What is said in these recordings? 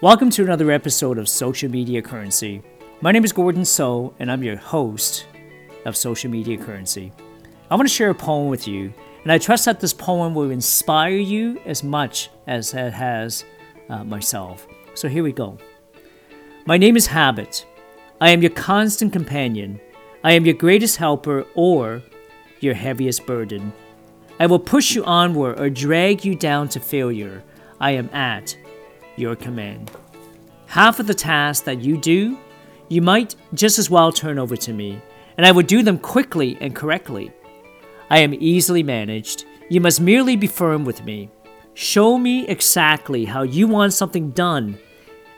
Welcome to another episode of Social Media Currency. My name is Gordon So, and I'm your host of Social Media Currency. I want to share a poem with you, and I trust that this poem will inspire you as much as it has uh, myself. So here we go. My name is Habit. I am your constant companion. I am your greatest helper or your heaviest burden. I will push you onward or drag you down to failure. I am at your command. Half of the tasks that you do, you might just as well turn over to me, and I will do them quickly and correctly. I am easily managed. You must merely be firm with me. Show me exactly how you want something done.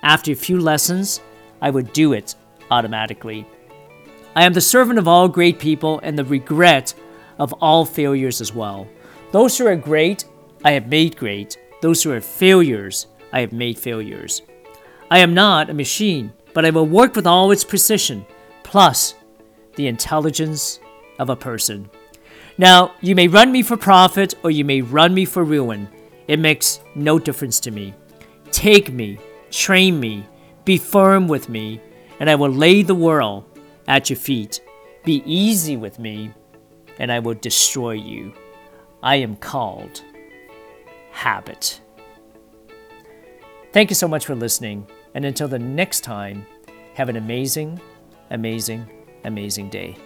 After a few lessons, I would do it automatically. I am the servant of all great people and the regret of all failures as well. Those who are great, I have made great. Those who are failures, I have made failures. I am not a machine, but I will work with all its precision, plus the intelligence of a person. Now, you may run me for profit or you may run me for ruin. It makes no difference to me. Take me, train me, be firm with me, and I will lay the world at your feet. Be easy with me, and I will destroy you. I am called habit. Thank you so much for listening. And until the next time, have an amazing, amazing, amazing day.